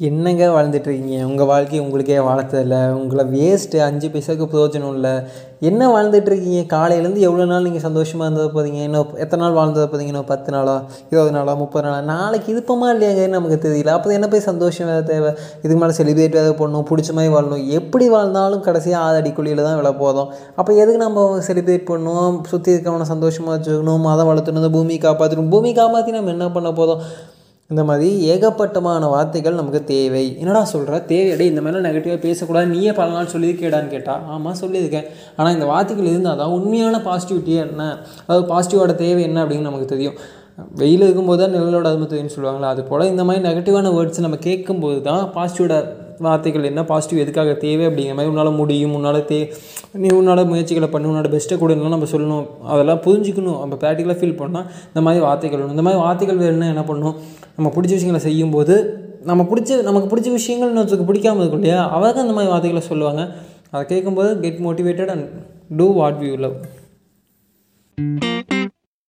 என்னங்க வாழ்ந்துட்டுருக்கீங்க உங்கள் வாழ்க்கையை உங்களுக்கே வளர்த்ததில்ல உங்களை வேஸ்ட்டு அஞ்சு பைசாவுக்கு பிரயோஜனம் இல்லை. என்ன வாழ்ந்துட்டுருக்கீங்க காலையிலேருந்து எவ்வளோ நாள் நீங்கள் சந்தோஷமாக இருந்தது போகிறீங்க இன்னும் எத்தனை நாள் வாழ்ந்தது போதீங்க இன்னும் பத்து நாளா? இருபது நாளா? முப்பது நாளா? நாளைக்கு இருப்போமா இல்லையாங்க? நமக்கு தெரியல. அப்போ என்ன போய் சந்தோஷம் வேறு தேவை? இதுக்கு மேலே செலிப்ரேட் வேறு பண்ணணும் பிடிச்ச மாதிரி வாழணும். எப்படி வாழ்ந்தாலும் கடைசியாக ஆறு அடிக்குழியில் தான் விழ போதும். அப்போ எதுக்கு நம்ம செலிப்ரேட் பண்ணணும்? சுற்றி இருக்கவனை சந்தோஷமாக வச்சுக்கணும். மதம் வளர்த்துணும் பூமி காப்பாற்றணும் பூமி காப்பாற்றி நம்ம என்ன பண்ண போதும்? இந்த மாதிரி ஏகப்பட்டமான வார்த்தைகள் நமக்கு தேவை. என்னடா சொல்கிற தேவையடே இந்த மாதிரிலாம் நெகட்டிவாக பேசக்கூடாது. நீயே பல நாள் சொல்லியிருக்கேடான்னு கேட்டால் ஆமாம் சொல்லியிருக்கேன். ஆனால் இந்த வார்த்தைகள் இருந்தால் தான் உண்மையான பாசிட்டிவிட்டி என்ன? அதாவது பாசிட்டிவோட தேவை என்ன அப்படின்னு நமக்கு தெரியும். வெயில் இருக்கும்போது தான் நிழலோட அருமை தெரியும்னு சொல்லுவாங்களா அது போல் இந்த மாதிரி நெகட்டிவான வேர்ட்ஸ் நம்ம கேட்கும்போது தான் பாசிட்டிவோட வார்த்தைகள் என்ன பாசிட்டிவ் எதுக்காக தேவை அப்படிங்கிற மாதிரி உன்னால் முடியும் உன்னால் தே நீ உன்னோட முயற்சிகளை பண்ணி உன்னோட பெஸ்ட்டை கொடுலாம் நம்ம சொல்லணும். அதெல்லாம் புரிஞ்சுக்கணும். நம்ம ப்ராக்டிக்கலாக ஃபீல் பண்ணால் இந்த மாதிரி வார்த்தைகள் வேணும். இந்த மாதிரி வார்த்தைகள் வேணும்னா என்ன பண்ணணும் நம்ம பிடிச்ச விஷயங்களை செய்யும்போது நம்ம பிடிச்ச நமக்கு பிடிச்ச விஷயங்கள் இன்னொருத்தருக்கு பிடிக்காம இருக்கும் இல்லையா? அவங்க அந்த மாதிரி வார்த்தைகளை சொல்லுவாங்க. அதை கேட்கும்போது get motivated and do what you love